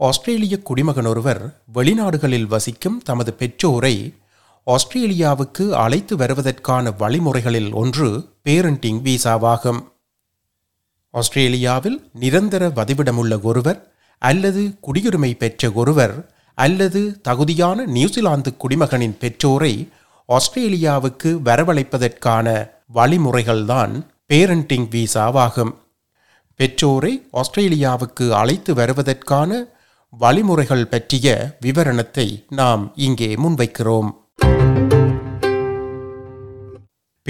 ஆஸ்திரேலிய குடிமகன் ஒருவர் வெளிநாடுகளில் வசிக்கும் தமது பெற்றோரை ஆஸ்திரேலியாவுக்கு அழைத்து வருவதற்கான வழிமுறைகளில் ஒன்று பேரண்டிங் விசாவாகும். ஆஸ்திரேலியாவில் நிரந்தர வதிவிடமுள்ள ஒருவர் அல்லது குடியுரிமை பெற்ற ஒருவர் அல்லது தகுதியான நியூசிலாந்து குடிமகனின் பெற்றோரை ஆஸ்திரேலியாவுக்கு வரவழைப்பதற்கான வழிமுறைகள்தான் பேரண்டிங் வீசாவாகும். பெற்றோரை ஆஸ்திரேலியாவுக்கு அழைத்து வருவதற்கான வழிமுறைகள் பற்றிய விவரணத்தை நாம் இங்கே முன்வைக்கிறோம்.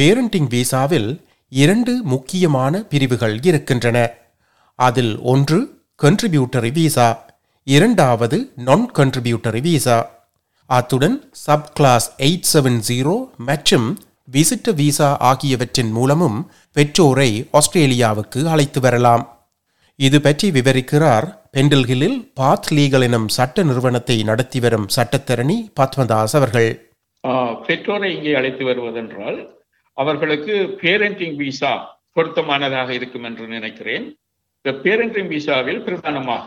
பேரண்டிங் விசாவில் இரண்டு முக்கியமான பிரிவுகள் இருக்கின்றன. அதில் ஒன்று கன்ட்ரிபியூட்டரி விசா இரண்டாவது நான் கன்ட்ரிபியூட்டரி விசா அத்துடன் sub class eight seven zero மற்றும் விசிட்ட விசா ஆகியவற்றின் மூலமும் பெற்றோரை ஆஸ்திரேலியாவுக்கு அழைத்து வரலாம். இது பற்றி விவரிக்கிறார் பெண்டில்ஹில்லில் பாத் லீகல் எனும் சட்ட நிறுவனத்தை நடத்தி வரும் சட்டத்தரணி பத்மதாஸ் அவர்கள். பெற்றோரை இங்கே அழைத்து வருவதென்றால் அவர்களுக்கு பேரண்டிங் விசா பொருத்தமானதாக இருக்கும் என்று நினைக்கிறேன். இந்த பேரண்டிங் விசாவில் பிரதானமாக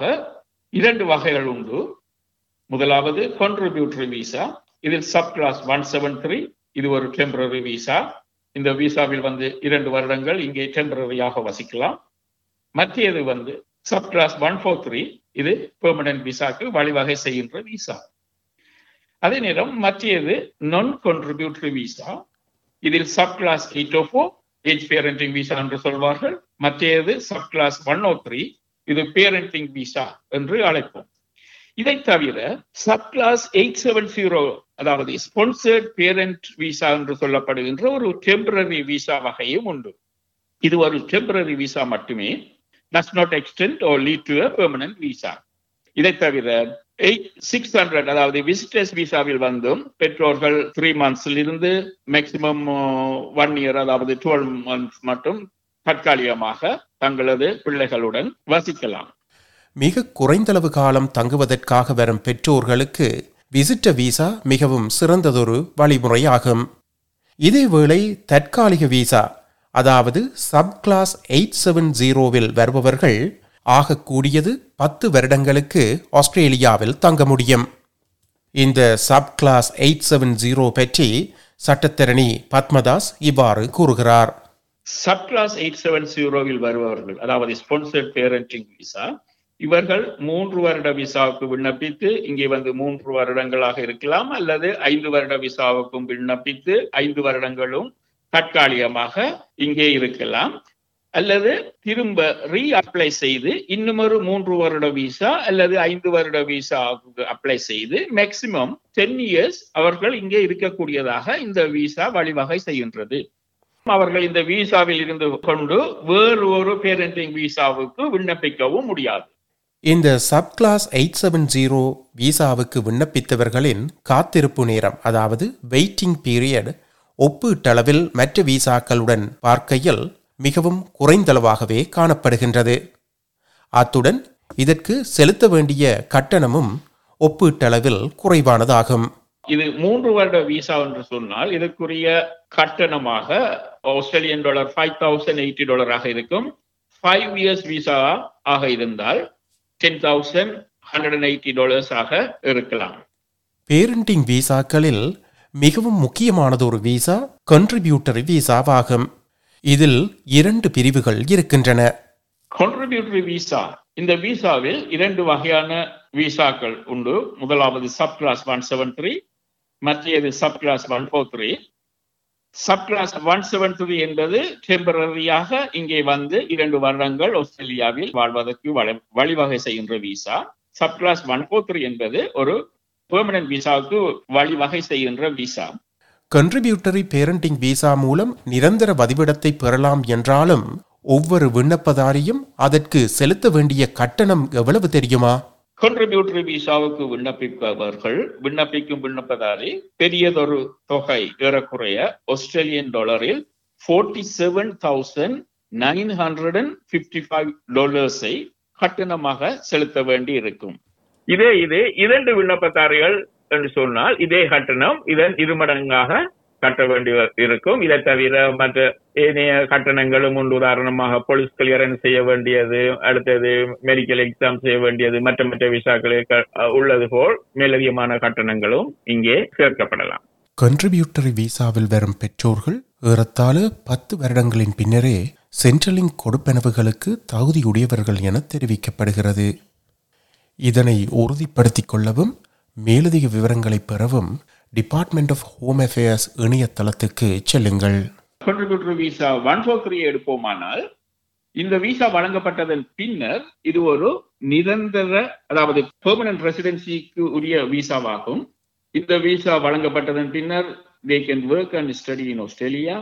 இரண்டு வகைகள் உண்டு. முதலாவது கான்ட்ரிபியூட்டரி விசா இதில் sub clause one seven three இது ஒரு டெம்பரரி விசா இந்த விசாவில் வந்து இரண்டு வருடங்கள் இங்கே டெம்பரரியாக வசிக்கலாம். மற்றது வந்து sub clause one four three இது பெர்மனன்ட் விசாக்கு வழிவகை செய்கின்ற விசா. அதே நேரம் மற்றது நான் கான்ட்ரிபியூட்டரி விசா. இதில் subclass eight O four age parenting visa என்று சொல்வார்கள். மற்றது சப் கிளாஸ் ஒன் ஓ த்ரீ இது பேரண்டிங் விசா என்று அழைப்போம். இதை தவிர sub clause eight seven zero அதாவது ஸ்பான்சர்ட் பேரண்ட் விசா என்று சொல்லப்படுகின்ற ஒரு டெம்பரரி விசா வகையும் உண்டு. இது ஒரு டெம்பரரி விசா மட்டுமே. Does not extend or lead to permanent visa இதை தவிர எயிட் சிக்ஸ் ஹண்ட்ரட் அதாவது விசிட்டர்ஸ் விசாவில் வந்தும் பெற்றோர்கள் த்ரீ மந்த்ஸில் இருந்து மேக்சிமம் ஒன் இயர் அதாவது டுவெல் மந்த்ஸ் மட்டும் தற்காலிகமாக தங்களது பிள்ளைகளுடன் வசிக்கலாம். மிக குறைந்தளவு காலம் தங்குவதற்காக வரும் பெற்றோர்களுக்கு விசிட்ட விசா மிகவும் சிறந்ததொரு வழிமுறையாகும். இதேவேளை தற்காலிக விசா அதாவது சப் கிளாஸ் எயிட் செவன் ஜீரோவில் வருபவர்கள் ஆகக்கூடியது பத்து வருடங்களுக்கு ஆஸ்திரேலியாவில் தங்க முடியும். இந்த sub clause eight seven zero பற்றி சட்டத்தரணி பத்மதாஸ் இவ்வாறு கூறுகிறார். சப் கிளாஸ் எயிட் செவன் ஜீரோவில் வருபவர்கள் அதாவது ஸ்பான்சர்ட் பேரண்டிங் விசா இவர்கள் மூன்று வருட விசாவுக்கு விண்ணப்பித்து இங்கே வந்து மூன்று வருடங்களாக இருக்கலாம் அல்லது ஐந்து வருட விசாவுக்கும் விண்ணப்பித்து ஐந்து வருடங்களும் தற்காலிகமாக இங்கே இருக்கலாம். அல்லது திரும்ப ரீ அப்ளை செய்து இன்னும் ஒரு மூன்று வருட விசா அல்லது ஐந்து வருட விசா அப்ளை செய்து மேக்சிமம் டென் இயர்ஸ் அவர்கள் இங்கே இருக்கக்கூடியதாக இந்த விசா வழிவகை செய்கின்றது. அவர்கள் இந்த விசாவில் இருந்து கொண்டு வேறு ஒரு பேரண்டிங் விசாவுக்கு விண்ணப்பிக்கவும் முடியாது. இந்த sub clause eight seven zero விசாவுக்கு விண்ணப்பித்தவர்களின் காத்திருப்பு நேரம் அதாவது வெயிட்டிங் பீரியட் ஒப்பீட்டளவில் மற்ற விசாக்களுடன் பார்க்கையில் மிகவும் குறைந்தளவாகவே காணப்படுகின்றது. அத்துடன் இதற்கு செலுத்த வேண்டிய கட்டணமும் ஒப்பீட்டளவில் குறைவானதாகும். இது மூன்று வருட விசா என்று சொன்னால் இதற்குரிய கட்டணமாக Australian dollar five thousand eighty டாலராக இருக்கும். ஃபைவ் இயர்ஸ் விசா ஆக இருந்தால் ten thousand hundred and eighty dollars ஆக இருக்கலாம். பேரண்டிங் விசாக்களில் மிகவும் முக்கியமானது ஒரு விசா கன்ட்ரிபியூட்டரி விசாவாகும் இதில் இரண்டு பிரிவுகள் இருக்கின்றன. கான்ட்ரிபியூட்டரி விசா இந்த விசாவில் இரண்டு வகையான விசாக்கள் உண்டு. முதலாவது sub clause one seven three மற்றது subclass one four three subclass one seven three என்பது டெம்பரரியாக இங்கே வந்து இரண்டு வருடங்கள் ஆஸ்திரேலியாவில் வாழ்வதற்கு வழிவகை செய்கின்ற visa subclass one four three என்பது ஒரு பெர்மனன்ட் விசாவுக்கு வழிவகை செய்கின்ற விசா கன்ட்ரிபியூட்டரி பேரண்டிங் விசா மூலம் நிரந்தர வதிவிடத்தை பெறலாம் என்றாலும் ஒவ்வொரு விண்ணப்பதாரியும் அதற்கு செலுத்த வேண்டிய கட்டணம் எவ்வளவு தெரியுமா? கான்ட்ரிபியூட்டரி விசாவுக்கு விண்ணப்பிப்பவர்கள் விண்ணப்பிக்கும் விண்ணப்பதாரி பெரியதொரு தொகை ஏறக்குறைய ஆஸ்திரேலியன் டாலரில் forty seven thousand nine hundred and fifty five டாலர்ஸை கட்டணமாக செலுத்த வேண்டி இருக்கும் இதே இது இரண்டு விண்ணப்பதாரிகள் என்று சொன்னால் இதே கட்டணம் இதன் இருமடங்காக கட்ட வேண்டி இருக்கும். இதை தவிர மற்ற ஏனைய கட்டணங்களும் உண்டு. உதாரணமாக போலீஸ் கிளியரன்ஸ் செய்ய வேண்டியது அடுத்தது மெடிக்கல் எக்ஸாம் செய்ய வேண்டியது மற்ற மற்ற விசாக்களில் உள்ளது போல் மேலதிகமான கட்டணங்களும் இங்கே சேர்க்கப்படலாம். கன்ட்ரிபியூட்டரி விசாவில் வரும் பெற்றோர்கள் ஏறத்தாழ பத்து வருடங்களின் பின்னரே சென்ட்ரலிங் கொடுப்பெனவுகளுக்கு தகுதியுடையவர்கள் என தெரிவிக்கப்படுகிறது. இதனை உறுதிப்படுத்திக் கொள்ளவும் மேலதிக விவரங்களை பெறவும் டிபார்ட்மெண்ட் ஆஃப் ஹோம் அஃபேர்ஸ் இணையதளத்துக்கு செல்லுங்கள். Contributory ஒன் ஃபோர் த்ரீ எடுப்போமானால் இந்த விசா வழங்கப்பட்டதன் பின்னர் இது ஒரு நிரந்தர அதாவது பெர்மனன்ட் ரெசிடென்சிக்கு உரிய விசாவாகும் இந்த விசா வழங்கப்பட்டதன் பின்னர் they can work and study in Australia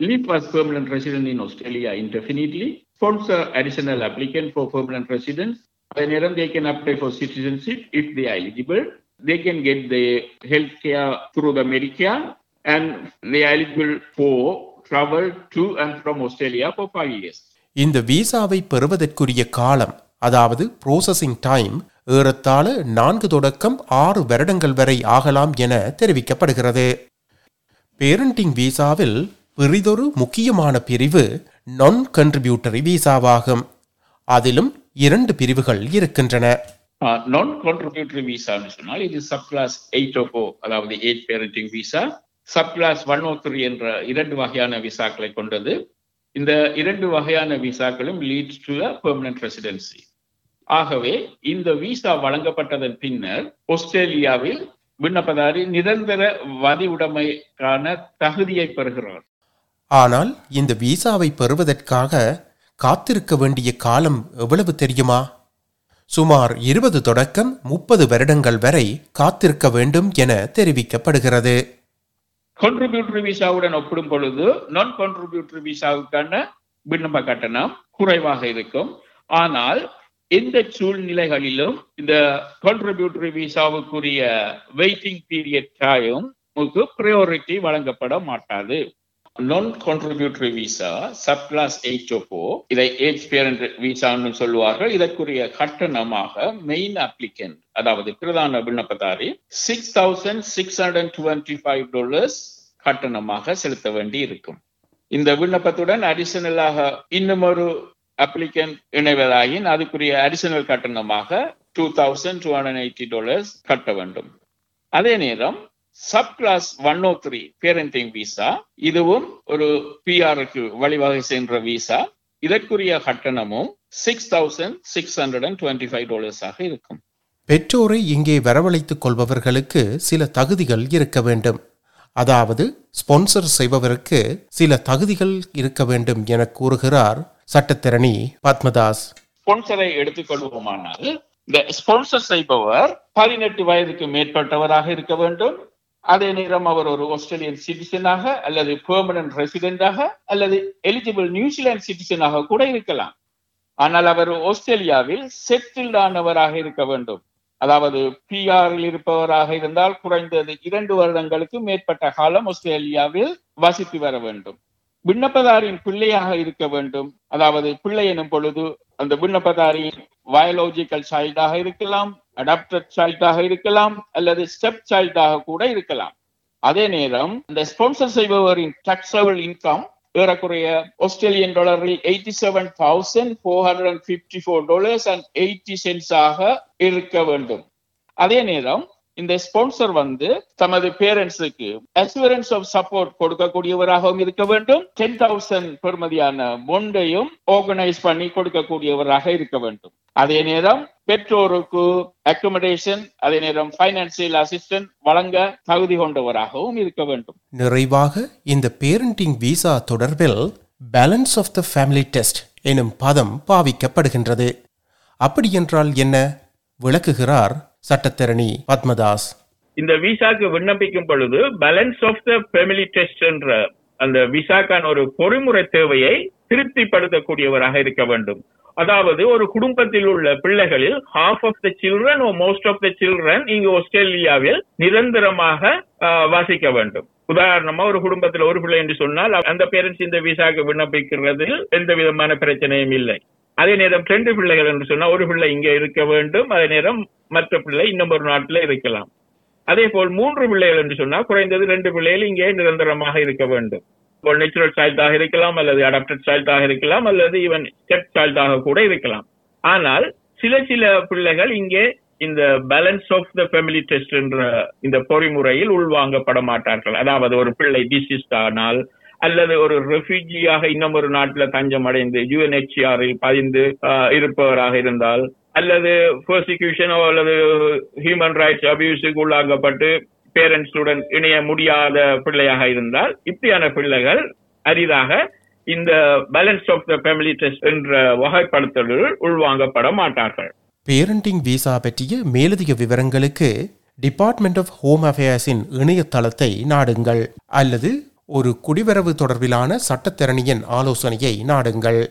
live as permanent resident in Australia indefinitely, sponsor additional applicant for permanent residence, and then they can apply for citizenship if they are eligible. They can get the health care through the Medicare, and they are eligible for travel to and from Australia for five years. இந்த விசாவை பெறுவதற்குரிய காலம் அதாவது processing time ஏறத்தாழ நான்கு தொடக்கம் ஆறு வருடங்கள் வரை ஆகலாம் என தெரிவிக்கப்படுகிறது பேரண்டிங் விசாவில் பெரிதொரு முக்கியமான பிரிவு நான் கன்ட்ரிபியூட்டரி விசாவாகும் அதிலும் இரண்டு பிரிவுகள் இருக்கின்றன. நான் கான்ட்ரிபியூட்டரி விசான்னு சொன்னால் இது சப் கிளாஸ் எயிட் ஓ அதாவது eight parenting visa subclass one O three என்ற இரண்டு வகையான விசாக்களை கொண்டது. இந்த இரண்டு வகையான விசாக்களும் lead to a permanent residency ஆகவே இந்த விசா வழங்கப்பட்டதன் பின்னர் ஆஸ்திரேலியாவில் விண்ணப்பதாரி நிரந்தர வதி உடைமைக்கான தகுதியை பெறுகிறார். ஆனால் இந்த விசாவை பெறுவதற்காக காத்திருக்க வேண்டிய காலம் எவ்வளவு தெரியுமா? சுமார் இருபது தொடக்கம் முப்பது வருடங்கள் வரை காத்திருக்க வேண்டும் என தெரிவிக்கப்படுகிறது. கான்ட்ரிபியூட்டரி விசாவுடன் ஒப்பிடும் பொழுது நான் கான்ட்ரிபியூட்டரி விசாவுக்கான விண்ணப்ப கட்டணம் குறைவாக இருக்கும். ஆனால் எந்த சூழ்நிலைகளிலும் இந்த கான்ட்ரிபியூட்டரி விசாவுக்குரிய வெயிட்டிங் பீரியட் டைம் ப்ரையாரிட்டி வழங்கப்பட மாட்டாது. Non contributory visa subclass eight இதை ஏஜ் பேரண்ட் விசான்னு சொல்லுவார்கள். இதற்குரிய கட்டணமாக மெயின் அப்ளிகன்ட் அதாவது பிரதான விண்ணப்பதாரி six thousand six hundred twenty five dollars கட்டணமாக செலுத்த வேண்டி இருக்கும். இந்த விண்ணப்பத்துடன் அடிஷனலாக இன்னும் ஒரு அப்ளிகன்ட் இணைவதாயின் அதுக்குரிய அடிஷனல் கட்டணமாக two thousand two hundred eighty dollars கட்ட வேண்டும். அதே நேரம் subclass one O three parenting visa இதுவும் ஒரு பிஆருக்கு வழிவகை சென்ற விசா இதற்குரிய கட்டணமும் six thousand six hundred and twenty five டாலர்ஸாக இருக்கும். பெற்றோரை இங்கே வரவழைத்துக் கொள்பவர்களுக்கு சில தகுதிகள் இருக்க வேண்டும். அதாவது ஸ்பான்சர் செய்பவருக்கு சில தகுதிகள் இருக்க வேண்டும் என கூறுகிறார் சட்டத்திரணி பத்மதாஸ். ஸ்பான்சரை எடுத்துக்கொள்வோமானால் இந்த ஸ்பான்சர் செய்பவர் பதினெட்டு வயதுக்கு மேற்பட்டவராக இருக்க வேண்டும். அதே நேரம் அவர் ஒரு ஆஸ்திரேலியன் சிட்டிசனாக அல்லது பெர்மனன்ட் ரெசிடென்டாக அல்லது எலிஜிபிள் நியூசிலாந்து சிட்டிசனாக கூட இருக்கலாம். ஆனால் அவர் ஆஸ்திரேலியாவில் செட்டில்ட் ஆனவராக இருக்க வேண்டும். அதாவது பிஆரில் இருப்பவராக இருந்தால் குறைந்தது இரண்டு வருடங்களுக்கு மேற்பட்ட காலம் ஆஸ்திரேலியாவில் வசித்து வர வேண்டும். விண்ணப்பதாரின் பிள்ளையாக இருக்க வேண்டும். அதாவது பிள்ளை எனும் பொழுது அந்த விண்ணப்பதாரியின் வயலோஜிக்கல் சைல்டாக இருக்கலாம் அடாப்டட் சைல்டாக இருக்கலாம் அல்லது ஸ்டெப் சைல்டாக கூட இருக்கலாம். அதே நேரம் இந்த ஸ்பான்சர் செய்பவரின் டாக்ஸபிள் இன்கம் ஏறக்குறைய ஆஸ்திரேலியன் டாலரில் eighty seven thousand four hundred and fifty four dollars and eighty சென்ட்ஸாக இருக்க வேண்டும். அதே நேரம் இந்த ஸ்பான்சர் வந்து தமது பேரண்ட்ஸுக்கு அசூரன்ஸ் ஆஃப் சப்போர்ட் கொடுக்கக்கூடியவராகவும் இருக்க வேண்டும். டென் தௌசண்ட் பெறுமதியான பொண்டையும் ஆர்கனைஸ் பண்ணி கொடுக்கக்கூடியவராக இருக்க வேண்டும். அதே நேரம் பெற்றோருக்கு அக்கமடேஷன் அதே நேரம் பைனான்சியல் அசிஸ்டன்ட் வழங்க தகுதி கொண்டவராகவும் இருக்க வேண்டும். நிறைவாக இந்த பேரண்டிங் விசா தொடர்பில் balance of the family test எனும் பதம் பாவிக்கப்படுகின்றது. அப்படியென்றால் என்ன? விளக்குகிறார் சட்டத்தரணி பத்மதாஸ். இந்த விசாக்கு விண்ணப்பிக்கும் பொழுது balance of the family test என்ற அந்த விசாக்கான ஒரு பொறிமுறை தேவையை திருப்திப்படுத்தக்கூடியவராக இருக்க வேண்டும். அதாவது ஒரு குடும்பத்தில் உள்ள பிள்ளைகளில் half of the children or most of the children இங்கு ஆஸ்திரேலியாவில் நிரந்தரமாக வாசிக்க வேண்டும். உதாரணமா ஒரு குடும்பத்தில் ஒரு பிள்ளை என்று சொன்னால் அந்த பேரண்ட்ஸ் இந்த விசாக்கு விண்ணப்பிக்கிறதில் எந்த விதமான பிரச்சனையும் இல்லை. அதே நேரம் ரெண்டு பிள்ளைகள் என்று சொன்னா ஒரு பிள்ளை இங்க இருக்க வேண்டும். அதே நேரம் மற்ற பிள்ளை இன்னும் ஒரு நாட்டில் இருக்கலாம் அதே போல் மூன்று பிள்ளைகள் என்று சொன்னால் குறைந்தது ரெண்டு பிள்ளைகள் இங்கே நிரந்தரமாக இருக்க வேண்டும். ஒரு நேச்சுரல் சைல்டாக இருக்கலாம் அல்லது அடாப்டட் சைல்டாக இருக்கலாம் அல்லது ஈவன் ஸ்டெப் சைல்டாக கூட இருக்கலாம். ஆனால் சில சில பிள்ளைகள் இங்கே இந்த balance of the family test என்ற இந்த பொறிமுறையில் உள்வாங்கப்பட மாட்டார்கள். அதாவது ஒரு பிள்ளை டிசீஸ்ட் ஆனால் அல்லது ஒரு ரெஃப்யூஜியாக இன்னும் ஒரு நாட்டில் தஞ்சம் அடைந்து யூஎன்ஹெச்ஆரில் பதிந்து ஆஹ், இருப்பவராக இருந்தால் அல்லது பெர்சிக்யூஷனோ அல்லது ஹியூமன் ரைட்ஸ் அபியூஸுக்கு உள்ளாக்கப்பட்டு பேரண்ட்ஸுடன் இணைய முடியாத பிள்ளையாக இருந்தால் இப்படியான பிள்ளைகள் அரிதாக இந்த balance of the family test என்ற வகைப்படுத்தலில் உள்வாங்கப்பட மாட்டார்கள். பேரண்டிங் விசா பற்றிய மேலதிக விவரங்களுக்கு டிபார்ட்மெண்ட் ஆஃப் ஹோம் அஃபேர்ஸின் இணையதளத்தை நாடுங்கள் அல்லது ஒரு குடிவரவு தொடர்பிலான சட்டத்திறனியின் ஆலோசனையை நாடுங்கள்.